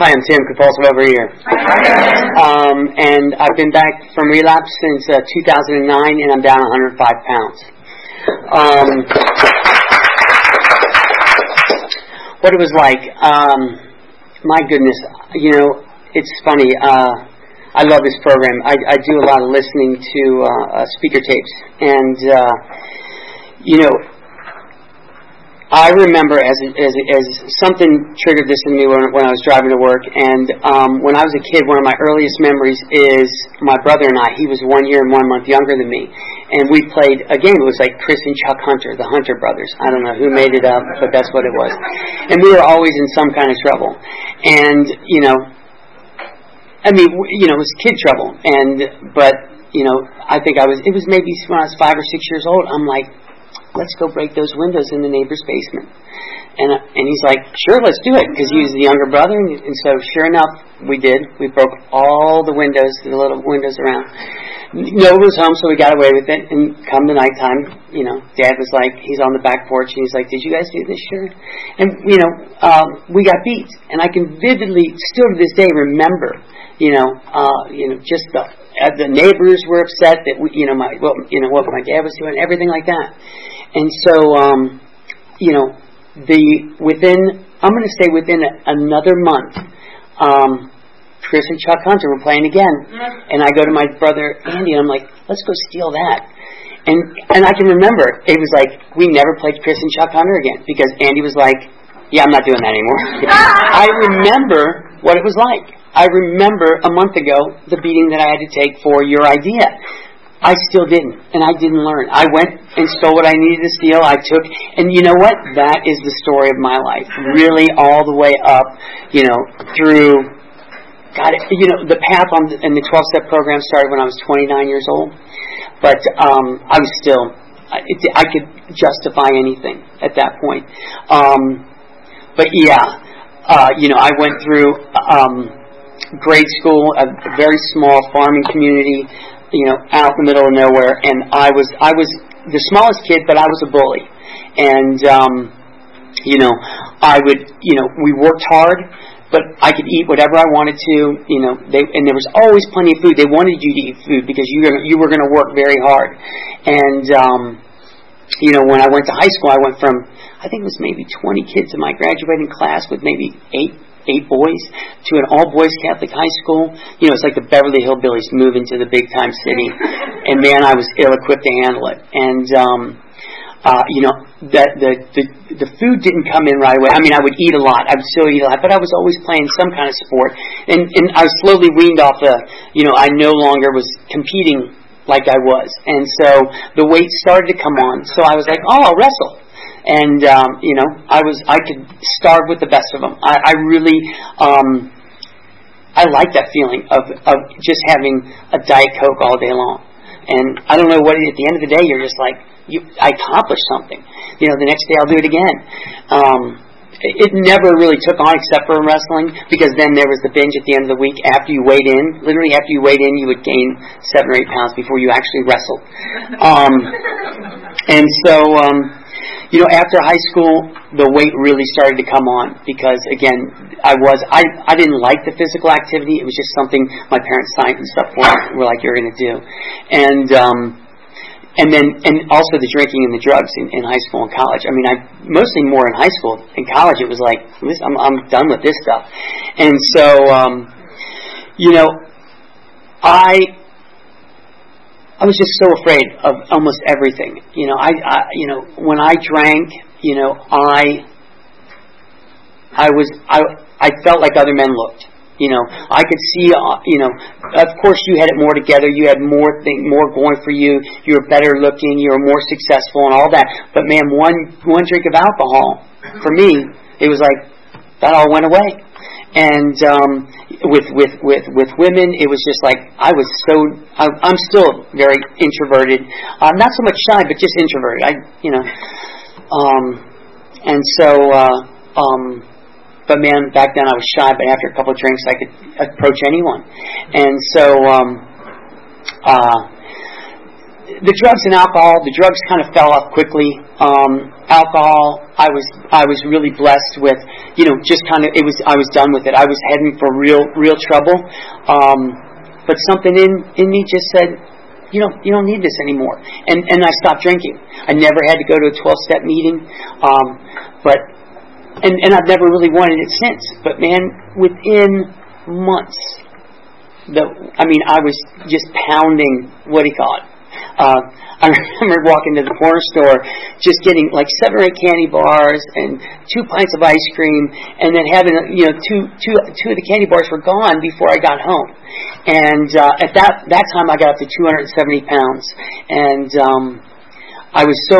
Hi, I'm Tim Compulsive overeater. Um, and I've been back from relapse since uh, 2009, and I'm down 105 pounds. Um, what it was like, um, my goodness, you know, it's funny. Uh, I love this program. I, I do a lot of listening to uh, uh speaker tapes, and uh, you know, I remember as, as, as something triggered this in me when, when I was driving to work. And um, when I was a kid, one of my earliest memories is my brother and I. He was one year and one month younger than me. And we played a game. It was like Chris and Chuck Hunter, the Hunter brothers. I don't know who made it up, but that's what it was. And we were always in some kind of trouble. And, you know, I mean, you know, it was kid trouble. And, but, you know, I think I was, it was maybe when I was five or six years old. I'm like, let's go break those windows in the neighbor's basement. And, uh, and he's like, sure, let's do it, because he was the younger brother. And, and so, sure enough, we did. We broke all the windows, the little windows around. No one was home, so we got away with it. And come the nighttime, you know, Dad was like, he's on the back porch, and he's like, "Did you guys do this, sure?" And you know, um, we got beat, and I can vividly, still to this day, remember, you know, uh, you know, just the uh, the neighbors were upset that we, you know, my, well, you know, what my dad was doing, everything like that. And so, um, you know, the within I'm going to say within a, another month, um, Chris and Chuck Hunter were playing again, and I go to my brother Andy and I'm like, let's go steal that. And and I can remember it was like we never played Chris and Chuck Hunter again because Andy was like, yeah, I'm not doing that anymore. I remember what it was like. I remember a month ago the beating that I had to take for your idea. I still didn't, and I didn't learn. I went and stole what I needed to steal. I took, and you know what? That is the story of my life. Really, all the way up, you know, through. God, you know, the path on the, in the 12-step program started when I was 29 years old, but um, I was still, I, it, I could justify anything at that point. Um, but yeah, uh, you know, I went through um, grade school, a very small farming community you know, out in the middle of nowhere, and I was I was the smallest kid, but I was a bully, and um, you know, I would you know we worked hard, but I could eat whatever I wanted to, you know, they and there was always plenty of food. They wanted you to eat food because you you were going to work very hard, and um, you know, when I went to high school, I went from I think it was maybe 20 kids in my graduating class with maybe eight eight boys to an all boys Catholic high school. You know, it's like the Beverly Hillbillies moving to the big time city. And man, I was ill equipped to handle it. And, um, uh, you know, the, the, the, the food didn't come in right away. I mean, I would eat a lot. I would still eat a lot, but I was always playing some kind of sport. And, and I was slowly weaned off the, you know, I no longer was competing like I was. And so the weight started to come on. So I was like, oh, I'll wrestle and um, you know, I was I could starve with the best of them. I, I really. Um, I like that feeling of, of just having a Diet Coke all day long. And I don't know what, at the end of the day, you're just like, you, I accomplished something. You know, the next day I'll do it again. Um, it, never really took on except for wrestling because then there was the binge at the end of the week after you weighed in. Literally, after you weighed in, you would gain seven or eight pounds before you actually wrestled. Um, and so, um, you know, after high school, the weight really started to come on because, again, I was I I didn't like the physical activity. It was just something my parents signed and stuff for. Were like, you're going to do, and um, and then and also the drinking and the drugs in, in high school and college. I mean, I mostly more in high school. In college, it was like, I'm I'm done with this stuff, and so um, you know, I I was just so afraid of almost everything. You know, I, I you know when I drank, you know, I I was I I felt like other men looked. You know, I could see. Uh, you know, of course, you had it more together. You had more thing, more going for you. You were better looking. You were more successful, and all that. But man, one one drink of alcohol for me, it was like that all went away. And um, with with with with women, it was just like I was so. I, I'm still very introverted, uh, not so much shy, but just introverted. I, you know, um, and so. Uh, um, but man, back then I was shy. But after a couple of drinks, I could approach anyone, and so. Um, uh, the drugs and alcohol, the drugs kind of fell off quickly. Um, alcohol, I was I was really blessed with, you know, just kind of it was I was done with it. I was heading for real real trouble, um, but something in in me just said, you know, you don't need this anymore, and and I stopped drinking. I never had to go to a twelve step meeting, um, but and and I've never really wanted it since. But man, within months, the I mean, I was just pounding what he called uh, I remember walking to the corner store, just getting like seven or eight candy bars and two pints of ice cream, and then having you know two two two of the candy bars were gone before I got home. And uh, at that that time, I got up to 270 pounds, and um, I was so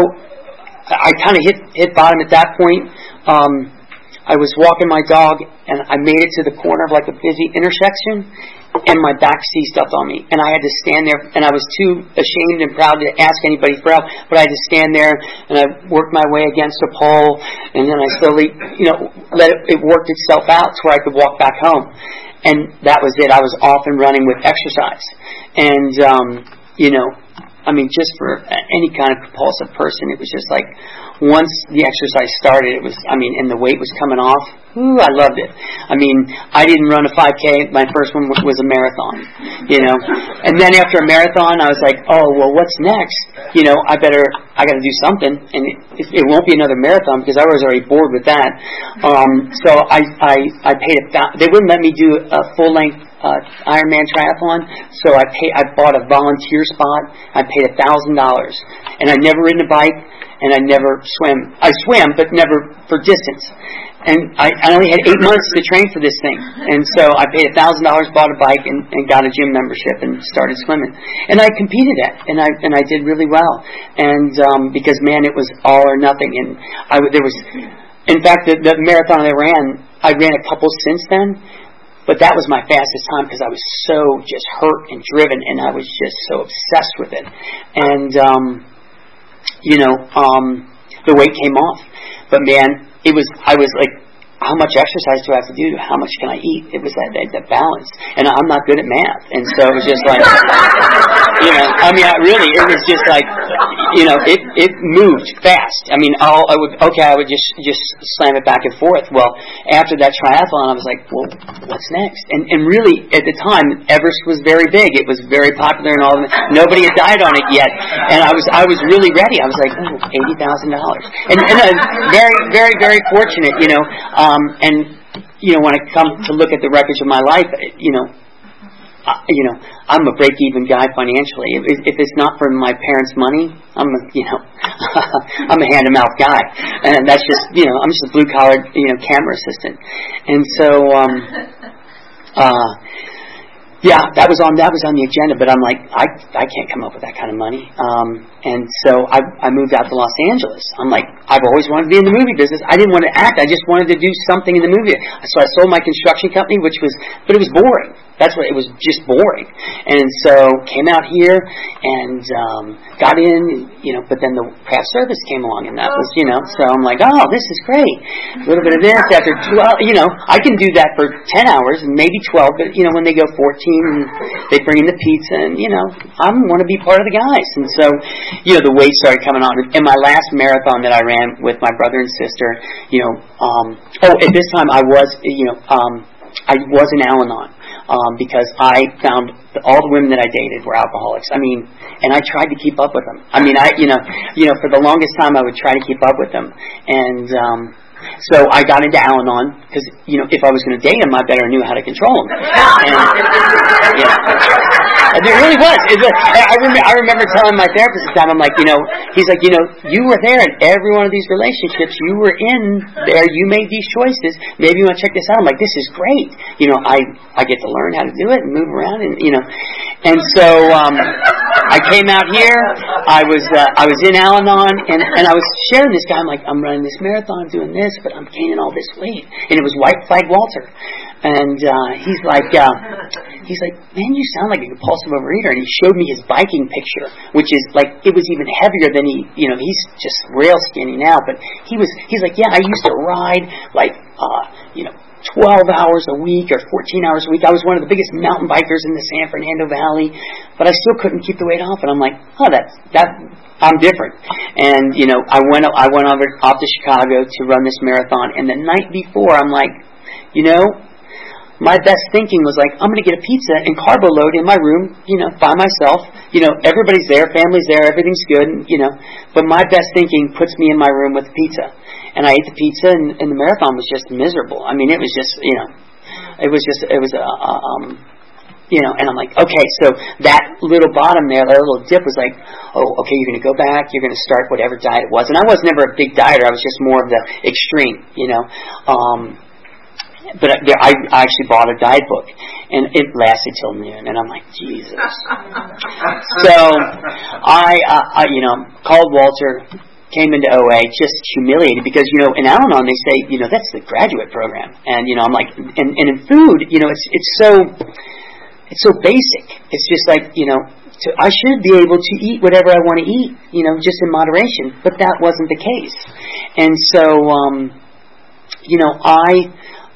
I kind of hit hit bottom at that point. Um, I was walking my dog, and I made it to the corner of like a busy intersection, and my back seized up on me, and I had to stand there, and I was too ashamed and proud to ask anybody for help, but I had to stand there, and I worked my way against a pole, and then I slowly, you know, let it, it worked itself out to where I could walk back home, and that was it. I was off and running with exercise, and um, you know, I mean, just for any kind of compulsive person, it was just like once the exercise started, it was, I mean, and the weight was coming off. Ooh, I loved it. I mean, I didn't run a 5K. My first one was a marathon, you know. And then after a marathon, I was like, oh, well, what's next? You know, I better, I got to do something. And it, it won't be another marathon because I was already bored with that. Um, so I, I, I paid a, they wouldn't let me do a full length uh, Ironman triathlon. So I pay, I bought a volunteer spot. I paid a thousand dollars, and I'd never ridden a bike, and I never swim. I swam, but never for distance. And I, I only had eight months to train for this thing, and so I paid a thousand dollars, bought a bike, and, and got a gym membership, and started swimming. And I competed at, and I and I did really well. And um, because man, it was all or nothing, and I there was. In fact, the, the marathon I ran, I ran a couple since then, but that was my fastest time because I was so just hurt and driven, and I was just so obsessed with it. And um, you know, um, the weight came off. But man, it was I was like how much exercise do I have to do? How much can I eat? It was that, that, that balance. And I'm not good at math. And so it was just like, you know, I mean, I really, it was just like, you know, it, it moved fast. I mean, I'll, I would, okay, I would just, just slam it back and forth. Well, after that triathlon, I was like, well, what's next? And, and really, at the time, Everest was very big. It was very popular and all of. Nobody had died on it yet. And I was, I was really ready. I was like, oh, $80,000. And, and I was very, very, very fortunate, you know, um, um, and you know, when I come to look at the records of my life, you know, uh, you know, I'm a break-even guy financially. If, if it's not for my parents' money, I'm a, you know, I'm a hand-to-mouth guy, and that's just, you know, I'm just a blue-collar, you know, camera assistant. And so, um, uh, yeah, that was on that was on the agenda, but I'm like, I I can't come up with that kind of money. Um, and so I I moved out to Los Angeles. I'm like, I've always wanted to be in the movie business. I didn't want to act. I just wanted to do something in the movie. So I sold my construction company, which was, but it was boring. That's what it was just boring. And so came out here and um, got in, you know. But then the craft service came along, and that was, you know. So I'm like, oh, this is great. A little bit of this after twelve, you know. I can do that for ten hours, and maybe twelve. But you know, when they go fourteen, and they bring in the pizza, and you know, I want to be part of the guys. And so, you know, the weight started coming on. In my last marathon that I ran with my brother and sister, you know, um, oh, at this time I was, you know, um, I was in Al-Anon um, because I found all the women that I dated were alcoholics. I mean, and I tried to keep up with them. I mean, I you know, you know, for the longest time I would try to keep up with them, and um, so I got into Al-Anon because you know if I was going to date him, I better knew how to control him. And, yeah. And it really was. It was I, remember, I remember telling my therapist at the time, I'm like, you know, he's like, you know, you were there in every one of these relationships. You were in there. You made these choices. Maybe you want to check this out. I'm like, this is great. You know, I I get to learn how to do it and move around, and you know, and so um, I came out here. I was uh, I was in Al-Anon, and and I was sharing this guy. I'm like, I'm running this marathon, doing this, but I'm gaining all this weight, and it was White Flag Walter. and uh, he's like, uh, he's like, man, you sound like a compulsive overeater. And he showed me his biking picture, which is like it was even heavier than he, you know, he's just rail skinny now, but he was, he's like, yeah, I used to ride like, uh, you know. 12 hours a week or 14 hours a week. I was one of the biggest mountain bikers in the San Fernando Valley, but I still couldn't keep the weight off. And I'm like, oh, that's that. I'm different. And you know, I went I went over off to Chicago to run this marathon, and the night before, I'm like, you know, my best thinking was like, I'm going to get a pizza and carbo load in my room, you know, by myself. You know, everybody's there, family's there, everything's good, you know. But my best thinking puts me in my room with pizza. And I ate the pizza, and, and the marathon was just miserable. I mean, it was just, you know, it was just, it was, uh, uh um, you know, and I'm like, okay, so that little bottom there, that little dip was like, oh, okay, you're going to go back, you're going to start whatever diet it was. And I was never a big dieter, I was just more of the extreme, you know. Um, but I, I actually bought a diet book, and it lasted till noon, and I'm like, Jesus. so I, uh, I, you know, called Walter, came into OA, just humiliated because you know in Al-Anon they say you know that's the graduate program, and you know I'm like, and, and in food, you know, it's it's so it's so basic. It's just like you know to, I should be able to eat whatever I want to eat, you know, just in moderation. But that wasn't the case, and so um, you know I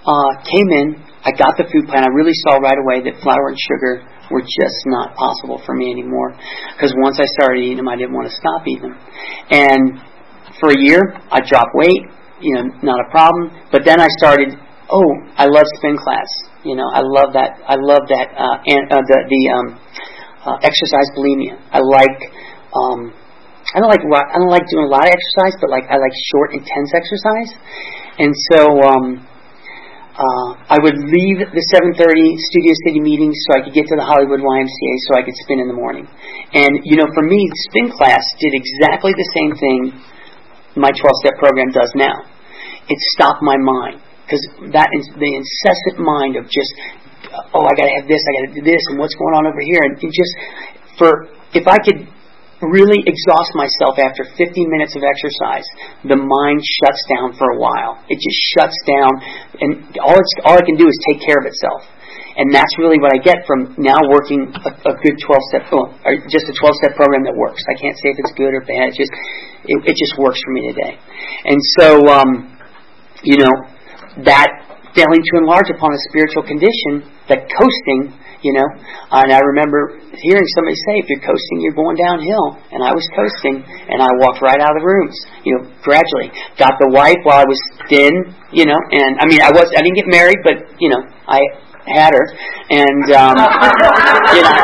uh, came in, I got the food plan. I really saw right away that flour and sugar were just not possible for me anymore. Because once I started eating them, I didn't want to stop eating them. And for a year, I dropped weight, you know, not a problem. But then I started, oh, I love spin class. You know, I love that. I love that. Uh, and uh, the the um, uh, exercise bulimia. I like. Um, I don't like I don't like doing a lot of exercise, but like I like short, intense exercise. And so um, uh, I would leave the 7:30 Studio City meetings so I could get to the Hollywood YMCA so I could spin in the morning. And you know, for me, spin class did exactly the same thing my 12-step program does now. It stopped my mind because that is the incessant mind of just, oh, I got to have this, I got to do this, and what's going on over here, and just for if I could really exhaust myself after 15 minutes of exercise, the mind shuts down for a while. It just shuts down, and all, it's, all it can do is take care of itself. And that's really what I get from now working a, a good 12 step, or just a 12 step program that works. I can't say if it's good or bad. It just, it, it just works for me today. And so, um, you know, that failing to enlarge upon a spiritual condition, that coasting you know. And I remember hearing somebody say, if you're coasting, you're going downhill. And I was coasting, and I walked right out of the rooms, you know, gradually. Got the wife while I was thin, you know, and I mean, I was, I didn't get married, but, you know, I had her, and um, you know.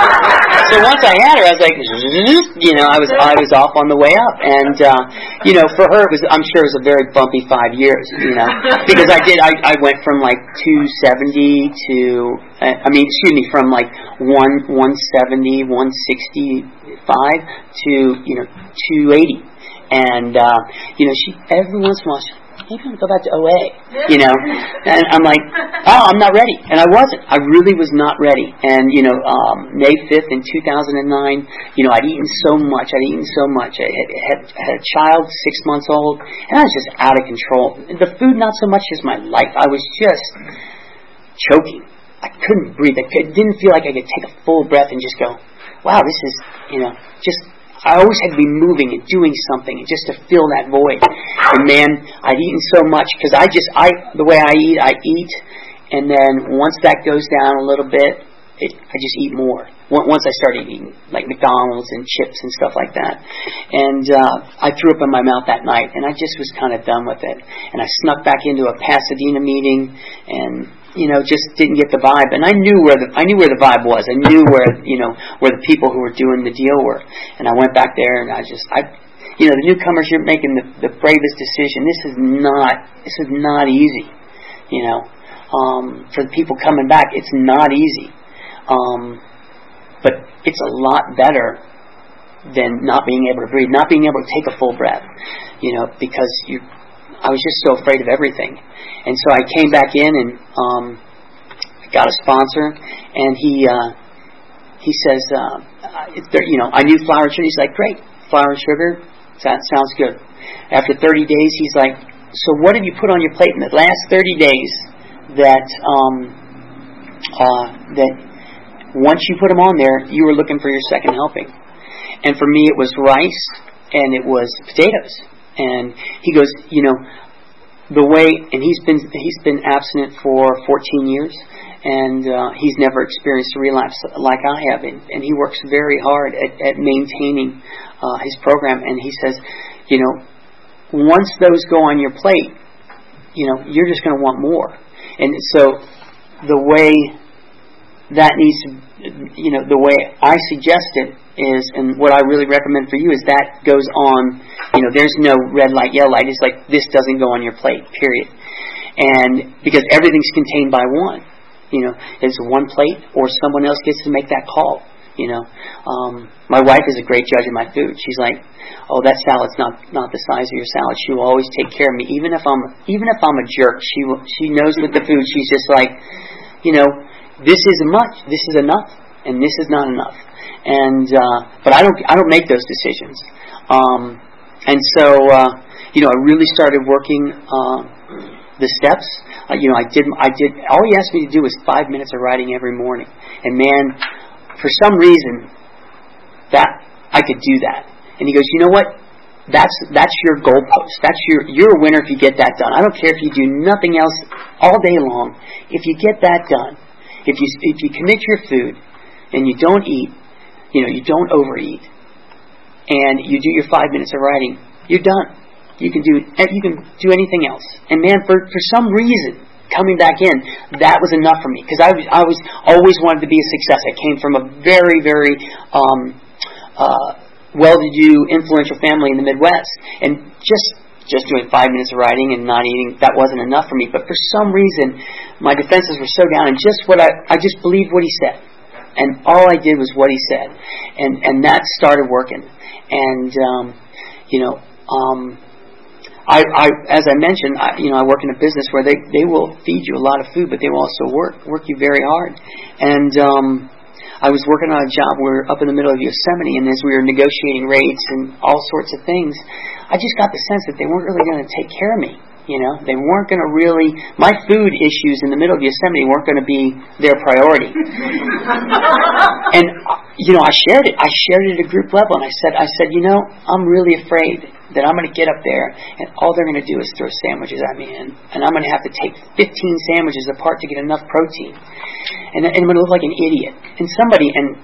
So once I had her, I was like, you know, I was I was off on the way up, and uh, you know, for her, it was I'm sure it was a very bumpy five years, you know, because I did I I went from like 270 to I mean, excuse me, from like one 170, 165 to you know 280, and uh, you know, she every once in a while. She, going to go back to OA, you know. And I'm like, oh, I'm not ready. And I wasn't. I really was not ready. And, you know, um, May 5th in 2009, you know, I'd eaten so much. I'd eaten so much. I had, had, had a child, six months old, and I was just out of control. The food, not so much as my life. I was just choking. I couldn't breathe. I didn't feel like I could take a full breath and just go, wow, this is, you know, just I always had to be moving and doing something just to fill that void. And man, I'd eaten so much because I just I the way I eat, I eat, and then once that goes down a little bit, it, I just eat more. Once I started eating like McDonald's and chips and stuff like that, and uh, I threw up in my mouth that night, and I just was kind of done with it. And I snuck back into a Pasadena meeting, and you know, just didn't get the vibe. And I knew where the I knew where the vibe was. I knew where you know where the people who were doing the deal were. And I went back there, and I just I, you know, the newcomers, you're making the, the bravest decision. This is not this is not easy. You know, um, for the people coming back, it's not easy. Um, but it's a lot better than not being able to breathe, not being able to take a full breath. You know, because you I was just so afraid of everything. And so I came back in and um, got a sponsor, and he uh, he says, uh, you know, I knew flour and sugar. He's like, great, flour and sugar, that sounds good. After 30 days, he's like, so what did you put on your plate in the last 30 days that um, uh, that once you put them on there, you were looking for your second helping. And for me, it was rice and it was potatoes. And he goes, you know, the way, and he's been he's been abstinent for 14 years, and uh, he's never experienced a relapse like I have, and, and he works very hard at, at maintaining uh, his program. And he says, you know, once those go on your plate, you know, you're just going to want more. And so, the way that needs to, you know, the way I suggest it is, and what I really recommend for you is that goes on, you know, there's no red light, yellow light. It's like this doesn't go on your plate, period. And because everything's contained by one, you know, it's one plate or someone else gets to make that call. You know, um, my wife is a great judge of my food. She's like, "Oh, that salad's not not the size of your salad." She will always take care of me, even if I'm even if I'm a jerk. She will, she knows with the food. She's just like, you know, this is much, this is enough, and this is not enough. And uh, but I don't I don't make those decisions. Um, and so uh, you know I really started working uh, the steps. Uh, you know I did I did all he asked me to do was five minutes of writing every morning. And man, for some reason that I could do that. And he goes, you know what? That's that's your goalpost. That's your you're a winner if you get that done. I don't care if you do nothing else all day long. If you get that done, if you if you commit your food and you don't eat, you know, you don't overeat, and you do your five minutes of writing, you're done. You can do you can do anything else. And man, for for some reason, coming back in, that was enough for me because I was I was always wanted to be a success. I came from a very very um, uh, well-to-do, influential family in the Midwest, and just just doing five minutes of writing and not eating, that wasn't enough for me. But for some reason, my defenses were so down, and just what I, I just believed what he said. And all I did was what he said. And, and that started working. And, um, you know, um, I, I, as I mentioned, I, you know, I work in a business where they, they will feed you a lot of food, but they will also work, work you very hard. And, um, I was working on a job We were up in the middle of Yosemite, and as we were negotiating rates and all sorts of things, I just got the sense that they weren't really going to take care of me. You know, they weren't going to really. My food issues in the middle of Yosemite weren't going to be their priority. and uh, you know, I shared it. I shared it at a group level, and I said, I said, you know, I'm really afraid that I'm going to get up there, and all they're going to do is throw sandwiches at me, and, and I'm going to have to take 15 sandwiches apart to get enough protein, and, and I'm going to look like an idiot. And somebody, and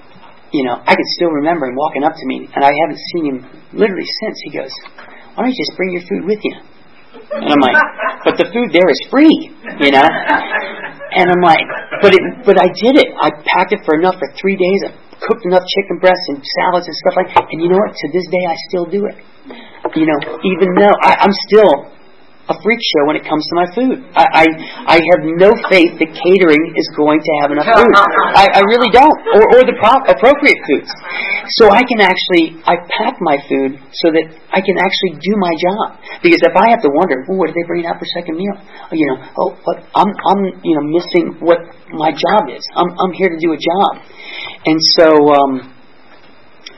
you know, I can still remember him walking up to me, and I haven't seen him literally since. He goes, "Why don't you just bring your food with you?" And I'm like, but the food there is free, you know? And I'm like, but it, but I did it. I packed it for enough for three days. I cooked enough chicken breasts and salads and stuff like that. And you know what? To this day, I still do it. You know, even though I, I'm still a freak show when it comes to my food. I, I, I have no faith that catering is going to have enough food. I, I really don't, or, or the pro- appropriate foods. So I can actually, I pack my food so that I can actually do my job. Because if I have to wonder, oh, what are they bringing out for second meal? You know, oh, but I'm, I'm, you know, missing what my job is. I'm, I'm here to do a job. And so, um,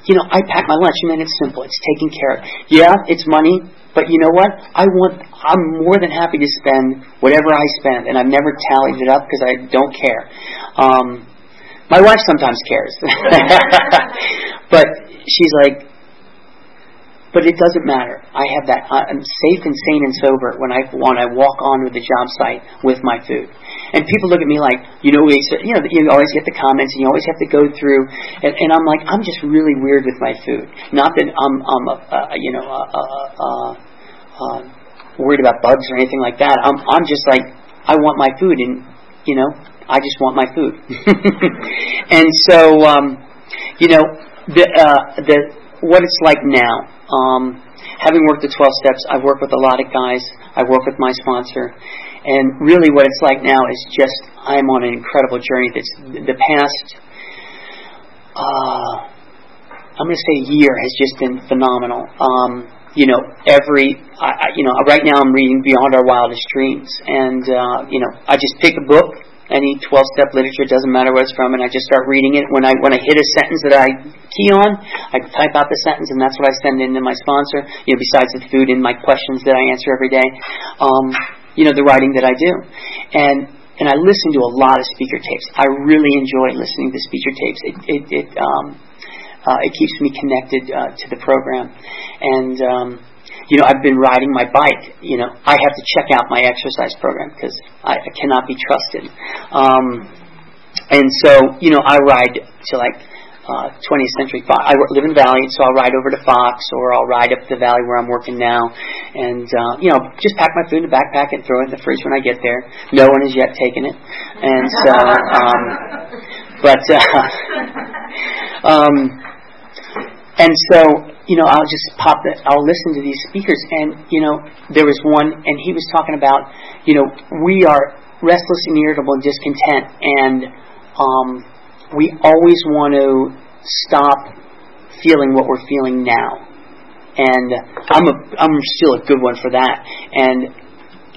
you know, I pack my lunch then it's simple. It's taken care of. Yeah, it's money, but you know what? I want. I'm more than happy to spend whatever I spend, and I've never tallied it up because I don't care. Um, my wife sometimes cares, but she's like, but it doesn't matter. I have that. I'm safe and sane and sober when I when I walk onto the job site with my food. And people look at me like, you know, we, you know, you always get the comments, and you always have to go through. And, and I'm like, I'm just really weird with my food. Not that I'm, I'm a, a you know, a, a, a, a, worried about bugs or anything like that. I'm, I'm just like, I want my food, and you know, I just want my food. and so, um, you know, the uh, the what it's like now. Um, having worked the 12 steps, I've worked with a lot of guys. I work with my sponsor. And really what it's like now is just, I'm on an incredible journey that's the past, uh, I'm going to say year has just been phenomenal. Um, you know, every, I, you know, right now I'm reading Beyond Our Wildest Dreams. And, uh, you know, I just pick a book any 12 step literature, doesn't matter where it's from, and I just start reading it. When I when I hit a sentence that I key on, I type out the sentence, and that's what I send in to my sponsor. You know, besides the food and my questions that I answer every day, um, you know, the writing that I do, and and I listen to a lot of speaker tapes. I really enjoy listening to speaker tapes. It it, it um, uh, it keeps me connected uh, to the program, and um, you know I've been riding my bike. You know I have to check out my exercise program because I, I cannot be trusted. Um, and so you know I ride to like uh, 20th Century Fox. I live in Valley, so I'll ride over to Fox or I'll ride up the Valley where I'm working now, and uh, you know, just pack my food in a backpack and throw it in the fridge when I get there. No one has yet taken it, and so, um, but, uh, um, and so, you know, I'll just pop that. I'll listen to these speakers, and you know, there was one, and he was talking about, you know, we are restless and irritable and discontent, and um, we always want to stop feeling what we're feeling now. And I'm a I'm still a good one for that. And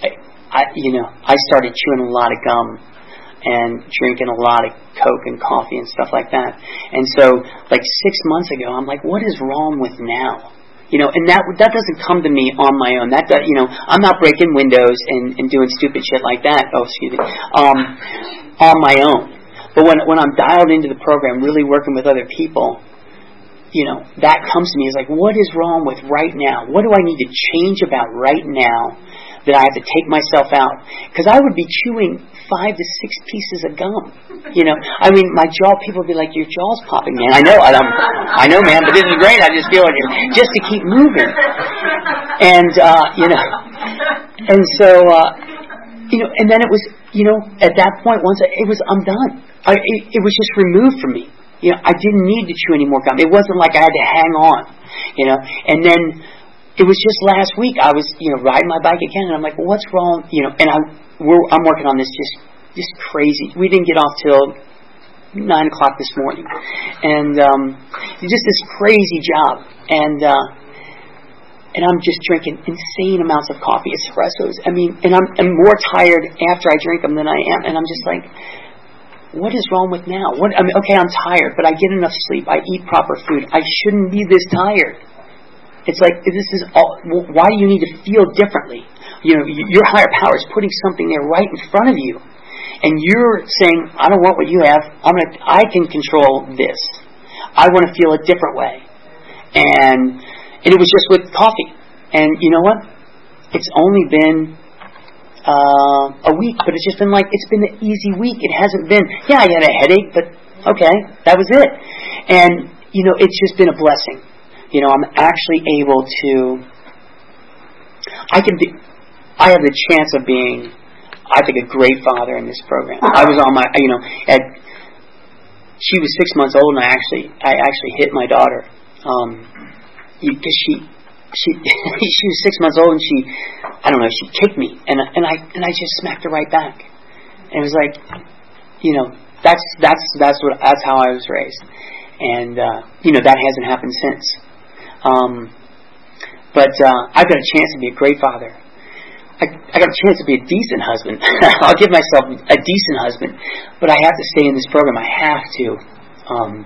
I, I you know I started chewing a lot of gum and drinking a lot of coke and coffee and stuff like that. And so like six months ago, I'm like, what is wrong with now? You know, and that that doesn't come to me on my own. That, that you know, I'm not breaking windows and, and doing stupid shit like that. Oh, excuse me. Um, on my own. But when when I'm dialed into the program, really working with other people, you know, that comes to me as like, what is wrong with right now? What do I need to change about right now that I have to take myself out? Because I would be chewing five to six pieces of gum. You know, I mean, my jaw. People would be like, "Your jaw's popping, man." I know, I, I'm, I know, man. But this is great. I just feel it, just to keep moving. And uh, you know, and so uh, you know, and then it was, you know, at that point, once I, it was, I'm done. I, it, it was just removed from me. You know, I didn't need to chew any more gum. It wasn't like I had to hang on, you know. And then it was just last week I was, you know, riding my bike again, and I'm like, well, what's wrong? You know, and I, we're, I'm working on this just, just crazy. We didn't get off till nine o'clock this morning, and um, just this crazy job. And uh, and I'm just drinking insane amounts of coffee, espressos. I mean, and I'm, I'm more tired after I drink them than I am, and I'm just like what is wrong with now? What, I mean, okay, I'm tired, but I get enough sleep. I eat proper food. I shouldn't be this tired. It's like this is all. Why do you need to feel differently? You know, your higher power is putting something there right in front of you, and you're saying, "I don't want what you have. I'm gonna. I can control this. I want to feel a different way." And and it was just with coffee. And you know what? It's only been uh, a week, but it's just been like it's been an easy week. It hasn't been. Yeah, I had a headache, but okay, that was it. And you know, it's just been a blessing. You know, I'm actually able to. I can be. I have the chance of being, I think, a great father in this program. I was on my, you know, at. She was six months old, and I actually, I actually hit my daughter, um, because she she she was six months old and she I don't know she kicked me and and I and I just smacked her right back. And it was like you know that's that's that's what that's how I was raised. And uh, you know that hasn't happened since. Um, but uh, I've got a chance to be a great father. I, I got a chance to be a decent husband. I'll give myself a decent husband but I have to stay in this program. I have to. Um,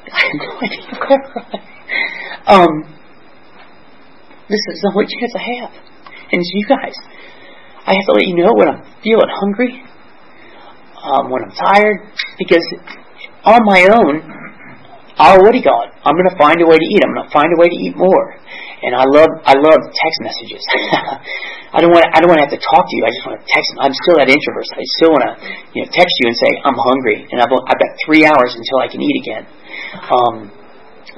I have no idea where Um, this is the only chance I have. And it's you guys. I have to let you know when I'm feeling hungry, um, when I'm tired, because on my own, call it? I'm gonna find a way to eat. I'm gonna find a way to eat more. And I love I love text messages. I don't want I don't want to have to talk to you. I just want to text. I'm still that introvert. I still want to you know text you and say I'm hungry, and I've I've got three hours until I can eat again. Um,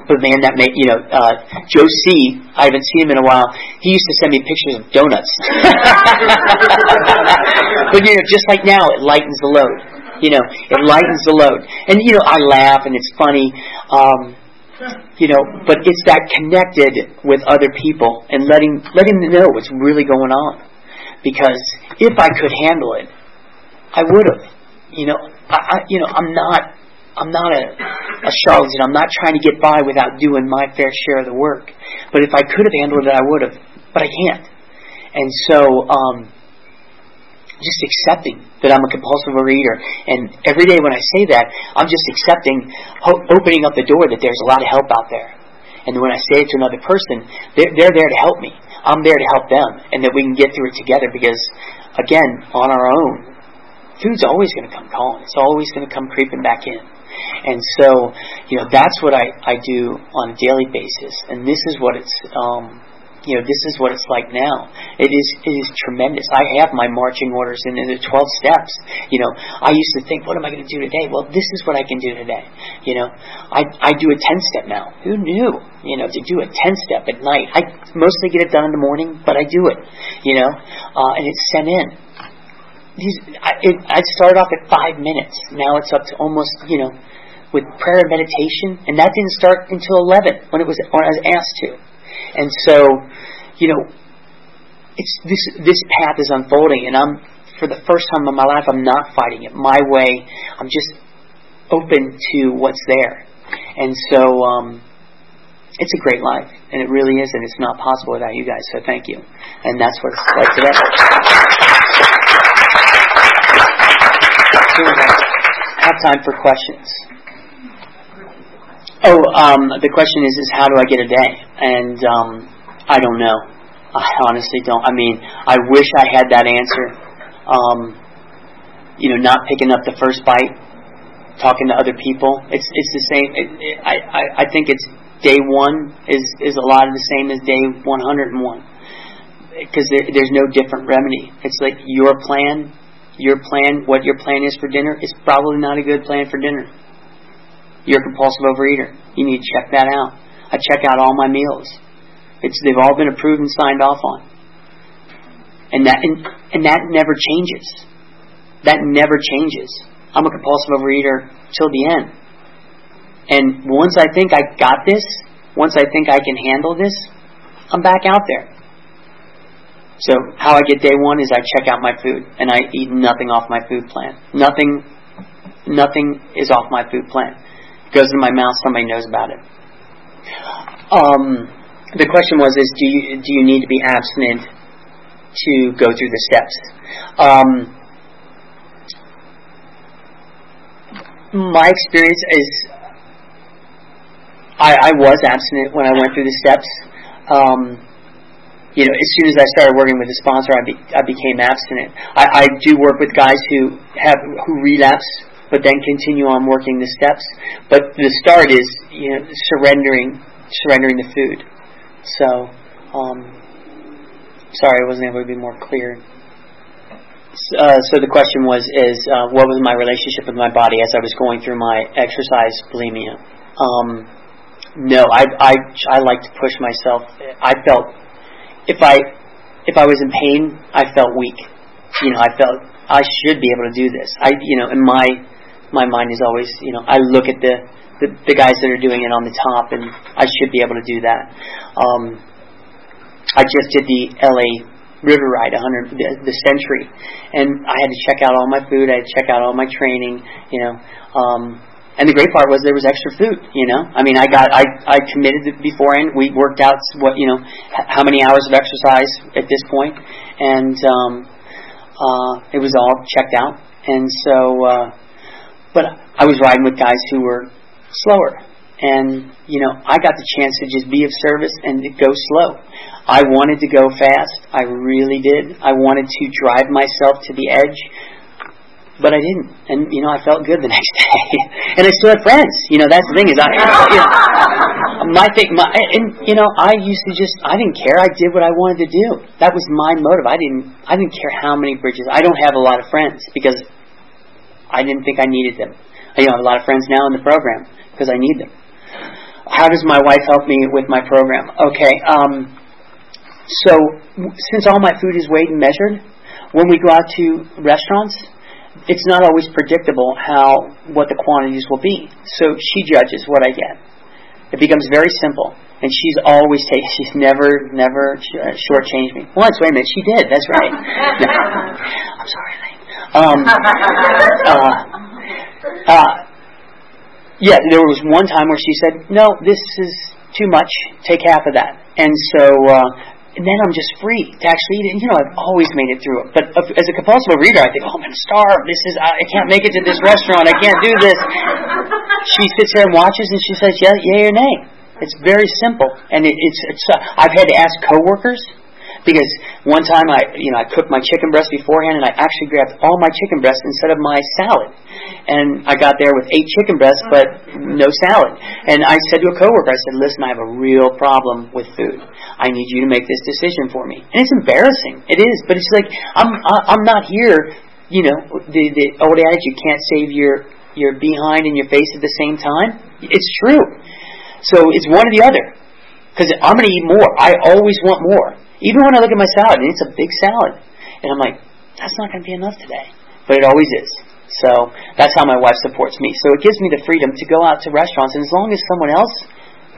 but man, that made you know uh, Joe C. I haven't seen him in a while. He used to send me pictures of donuts. but you know, just like now, it lightens the load. You know, it lightens the load, and you know, I laugh and it's funny. Um, you know, but it's that connected with other people and letting letting them know what's really going on. Because if I could handle it, I would have. You know, I, I you know I'm not I'm not a, a charlatan. I'm not trying to get by without doing my fair share of the work. But if I could have handled it, I would have. But I can't. And so, um, just accepting that I'm a compulsive overeater. And every day when I say that, I'm just accepting, ho- opening up the door that there's a lot of help out there. And when I say it to another person, they're, they're there to help me. I'm there to help them, and that we can get through it together. Because, again, on our own, food's always going to come calling. It's always going to come creeping back in. And so, you know, that's what I, I do on a daily basis. And this is what it's, um, you know, this is what it's like now. It is, it is tremendous. I have my marching orders in the 12 steps. You know, I used to think, what am I going to do today? Well, this is what I can do today. You know, I, I do a 10 step now. Who knew? You know, to do a 10 step at night. I mostly get it done in the morning, but I do it, you know, uh, and it's sent in. These, I, it, I started off at five minutes. Now it's up to almost, you know, with prayer and meditation, and that didn't start until 11 when it was, when I was asked to. And so, you know, it's this this path is unfolding, and I'm for the first time in my life, I'm not fighting it my way. I'm just open to what's there, and so um, it's a great life, and it really is, and it's not possible without you guys. So thank you, and that's what it's like today. Have time for questions. Oh, um, the question is, is how do I get a day? And um, I don't know. I honestly don't. I mean, I wish I had that answer. Um, you know, not picking up the first bite, talking to other people. It's it's the same. It, it, I, I I think it's day one is is a lot of the same as day 101 because there, there's no different remedy. It's like your plan, your plan, what your plan is for dinner is probably not a good plan for dinner. You're a compulsive overeater. You need to check that out. I check out all my meals. It's they've all been approved and signed off on. And that and, and that never changes. That never changes. I'm a compulsive overeater till the end. And once I think I got this, once I think I can handle this, I'm back out there. So how I get day one is I check out my food and I eat nothing off my food plan. Nothing nothing is off my food plan It goes in my mouth, somebody knows about it. Um, the question was: Is do you do you need to be abstinent to go through the steps? Um, my experience is I, I was abstinent when I went through the steps. Um, you know, as soon as I started working with a sponsor, I, be, I became abstinent. I, I do work with guys who have who relapse but then continue on working the steps. But the start is you know surrendering surrendering the food. So, um, sorry, I wasn't able to be more clear. Uh, so the question was is uh, what was my relationship with my body as I was going through my exercise bulimia? Um, no, I, I I like to push myself. I felt if I if I was in pain, I felt weak. You know, I felt I should be able to do this. I you know, in my my mind is always, you know, I look at the, the, the guys that are doing it on the top, and I should be able to do that. Um, I just did the LA River Ride, 100 the, the Century, and I had to check out all my food. I had to check out all my training, you know. Um, and the great part was there was extra food, you know. I mean, I got I I committed beforehand. We worked out what you know how many hours of exercise at this point, and um, uh, it was all checked out. And so uh, but I was riding with guys who were slower. And, you know, I got the chance to just be of service and to go slow. I wanted to go fast. I really did. I wanted to drive myself to the edge. But I didn't. And, you know, I felt good the next day. and I still had friends. You know, that's the thing is I, you know, my thing, my, and, you know, I used to just, I didn't care. I did what I wanted to do. That was my motive. I didn't, I didn't care how many bridges. I don't have a lot of friends because I didn't think I needed them. You know, I have a lot of friends now in the program because I need them. How does my wife help me with my program? Okay, um, so since all my food is weighed and measured, when we go out to restaurants, it's not always predictable how what the quantities will be. So she judges what I get. It becomes very simple, and she's always taken. She's never, never uh, shortchanged me. Once, wait a minute, she did. That's right. I'm sorry, Elaine. Um, uh, uh, yeah, there was one time where she said, "No, this is too much. Take half of that." And so, uh, and then I'm just free to actually eat it. You know, I've always made it through. But as a compulsive overeater, I think, "Oh, I'm going to starve. This is I, I can't make it to this restaurant. I can't do this." She sits there and watches, and she says, "Yeah, yay or nay." It's very simple, and it, it's it's. Uh, I've had to ask coworkers Because one time I, you know, I cooked my chicken breast beforehand, and I actually grabbed all my chicken breasts instead of my salad. And I got there with eight chicken breasts, oh, but no salad. And I said to a coworker, I said, "Listen, I have a real problem with food. I need you to make this decision for me." And it's embarrassing. It is, but it's like I'm I'm not here. You know, the the old adage, you can't save your your behind and your face at the same time. It's true. So it's one or the other. Because I'm going to eat more. I always want more. Even when I look at my salad, and it's a big salad, and I'm like, that's not going to be enough today. But it always is. So that's how my wife supports me. So it gives me the freedom to go out to restaurants, and as long as someone else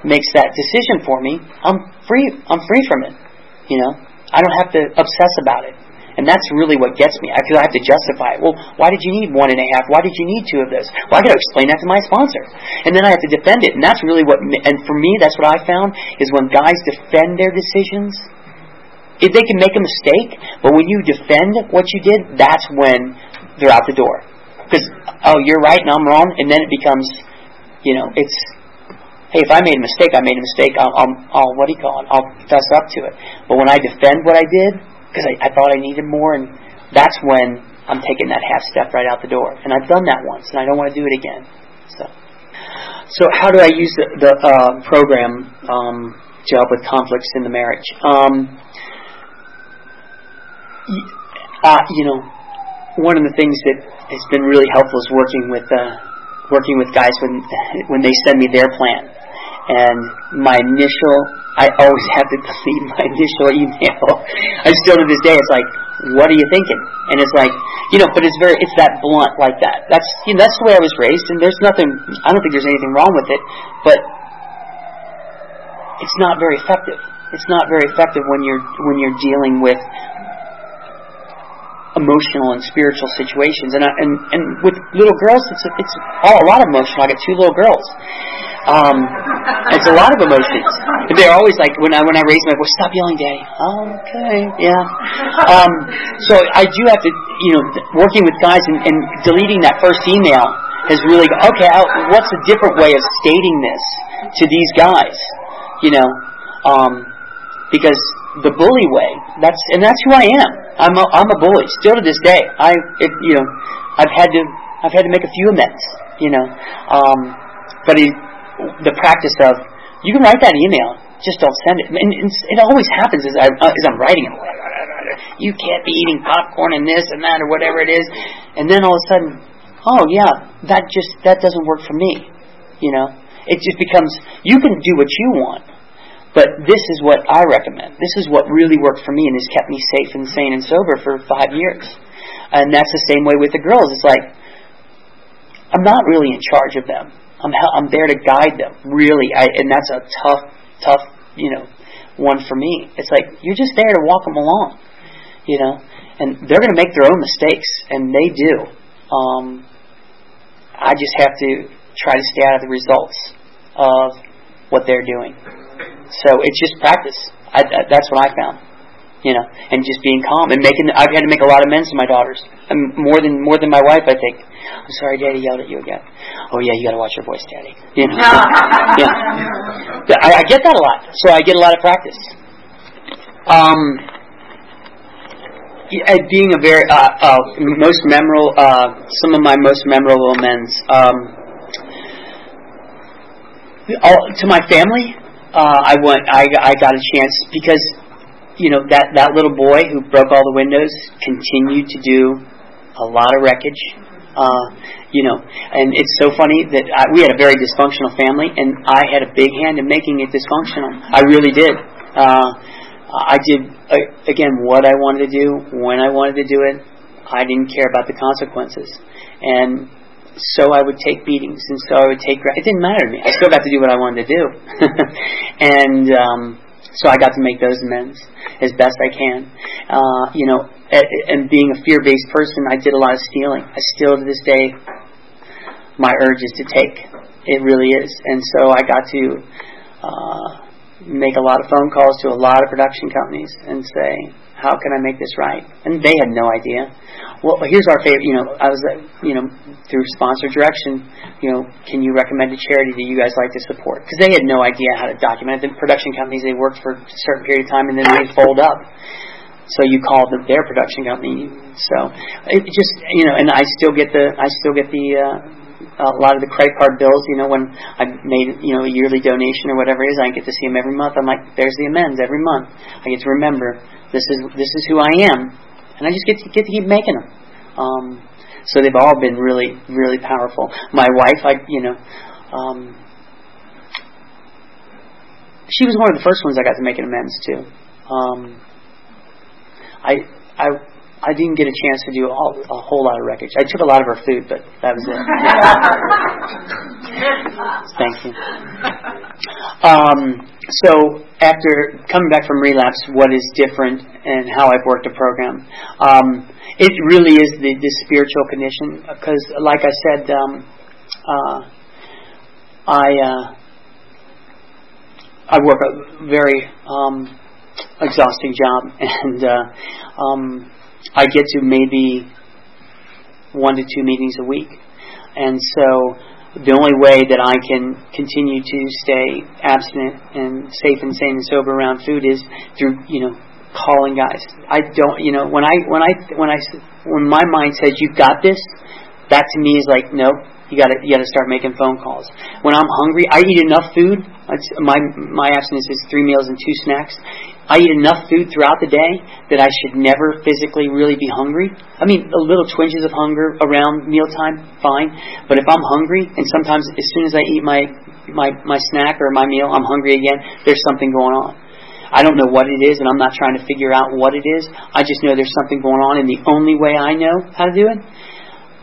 makes that decision for me, I'm free. I'm free from it. You know, I don't have to obsess about it. And that's really what gets me. Because I have to justify it. Well, why did you need one and a half? Why did you need two of those? Well, I got to explain that to my sponsor. And then I have to defend it. And that's really what, and for me, that's what I found, is when guys defend their decisions, if they can make a mistake, but when you defend what you did, that's when they're out the door. Because, oh, you're right and I'm wrong, and then it becomes, you know, it's, hey, if I made a mistake, I made a mistake. I'll, I'll, I'll what do you call it? I'll fess up to it. But when I defend what I did, because I, I thought I needed more, and that's when I'm taking that half step right out the door. And I've done that once, and I don't want to do it again. So, so how do I use the, the uh, program um, to help with conflicts in the marriage? Um, uh, you know, one of the things that has been really helpful is working with uh, working with guys when when they send me their plan. And my initial I always have to delete my initial email. I still to this day, it's like, what are you thinking? And it's like, you know, but it's very, it's that blunt like that. That's, you know, that's the way I was raised, and there's nothing, I don't think there's anything wrong with it, but it's not very effective. It's not very effective when you're when you're dealing with emotional and spiritual situations. And I, and and with little girls, it's a, it's all a lot of emotional. I got two little girls, um, it's a lot of emotions. They're always like when I when I raise my voice, stop yelling, Daddy. Okay, yeah. Um, so I do have to, you know, working with guys and, and deleting that first email has really okay. I'll, what's a different way of stating this to these guys? You know, um, because the bully way. That's and that's who I am. I'm a, I'm a bully still to this day. I it, you know I've had to I've had to make a few amends. You know, um, but it, the practice of you can write that email, just don't send it. And it always happens as, I, as I'm writing it. You can't be eating popcorn and this and that or whatever it is, and then all of a sudden, oh yeah, that just that doesn't work for me. You know, it just becomes you can do what you want, but this is what I recommend. This is what really worked for me and has kept me safe and sane and sober for five years. And that's the same way with the girls. It's like I'm not really in charge of them. I'm I'm there to guide them. Really, I, and that's a tough, tough, you know, one for me. It's like you're just there to walk them along, you know, and they're going to make their own mistakes, and they do. Um, I just have to try to stay out of the results of what they're doing. So it's just practice. I, I, that's what I found you know, and just being calm and making. I've had to make a lot of amends to my daughters, and more than more than my wife, I think. I'm sorry, Daddy yelled at you again. Oh yeah, you got to watch your voice, Daddy. You know, yeah. I, I get that a lot, so I get a lot of practice. Um, yeah, being a very uh, uh, most memorable, uh, some of my most memorable amends. Um, all, to my family, uh, I went. I I got a chance because you know that that little boy who broke all the windows continued to do a lot of wreckage. Uh, you know, and it's so funny that I, we had a very dysfunctional family, and I had a big hand in making it dysfunctional. I really did. Uh, I did uh, again what I wanted to do when I wanted to do it. I didn't care about the consequences, and so I would take beatings, and so I would take. It didn't matter to me. I still got to do what I wanted to do, and um, so I got to make those amends as best I can. Uh, you know, and being a fear-based person, I did a lot of stealing. I still to this day, my urge is to take. It really is, and so I got to uh, make a lot of phone calls to a lot of production companies and say, how can I make this right? And they had no idea. Well, here's our favorite. You know, I was, you know, through sponsor direction. You know, can you recommend a charity that you guys like to support? Because they had no idea how to document. The production companies they worked for a certain period of time and then they fold up. So you call the, their production company. So it just, you know, and I still get the, I still get the. Uh, a lot of the credit card bills, you know, when I made, you know, a yearly donation or whatever it is, I get to see them every month. I'm like, there's the amends every month. I get to remember this is this is who I am, and I just get to get to keep making them. Um, so they've all been really really powerful. My wife, I you know, um, she was one of the first ones I got to make an amends to. Um, I I I didn't get a chance to do a, a whole lot of wreckage. I took a lot of her food, but that was it. Thank you. Um, so after coming back from relapse, what is different and how I've worked a program? Um, it really is the, the spiritual condition because, like I said, um, uh, I uh, I work a very um, exhausting job, and uh, um, I get to maybe one to two meetings a week, and so the only way that I can continue to stay abstinent and safe and sane and sober around food is through you know calling guys. I don't you know when I when I when I when my mind says you've got this, that to me is like nope you got to you got to start making phone calls. When I'm hungry, I eat enough food. It's, my my abstinence is three meals and two snacks. I eat enough food throughout the day that I should never physically really be hungry. I mean, a little twinges of hunger around mealtime, fine. But if I'm hungry, and sometimes as soon as I eat my my my snack or my meal, I'm hungry again. There's something going on. I don't know what it is, and I'm not trying to figure out what it is. I just know there's something going on, and the only way I know how to do it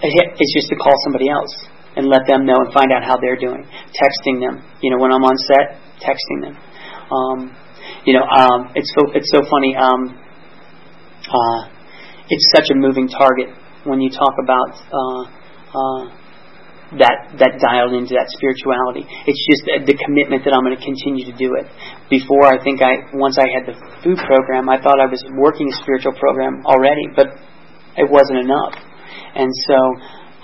is just to call somebody else and let them know and find out how they're doing. Texting them, you know, when I'm on set, texting them. Um, you know, um, it's so it's so funny. Um, uh, it's such a moving target when you talk about uh, uh, that that dialed into that spirituality. It's just the commitment that I'm going to continue to do it. Before, I think I once I had the food program, I thought I was working a spiritual program already, but it wasn't enough. And so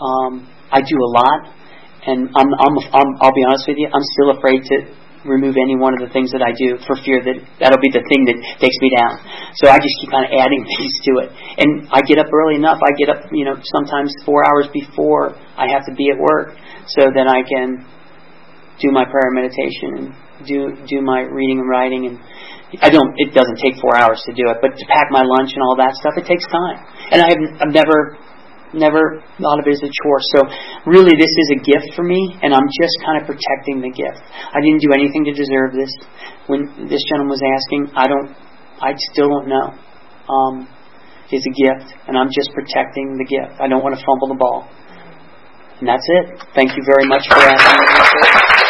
um, I do a lot, and I'm, I'm, I'm, I'll be honest with you, I'm still afraid to remove any one of the things that I do for fear that that'll be the thing that takes me down. So I just keep kind of adding things to it. And I get up early enough. I get up, you know, sometimes four hours before I have to be at work so that I can do my prayer and meditation and do do my reading and writing and I don't it doesn't take 4 hours to do it, but to pack my lunch and all that stuff it takes time. And I've I've never never thought of it as a chore. So really this is a gift for me and I'm just kind of protecting the gift. I didn't do anything to deserve this. When this gentleman was asking, I don't I still don't know. Um it's a gift and I'm just protecting the gift. I don't want to fumble the ball. And that's it. Thank you very much for asking.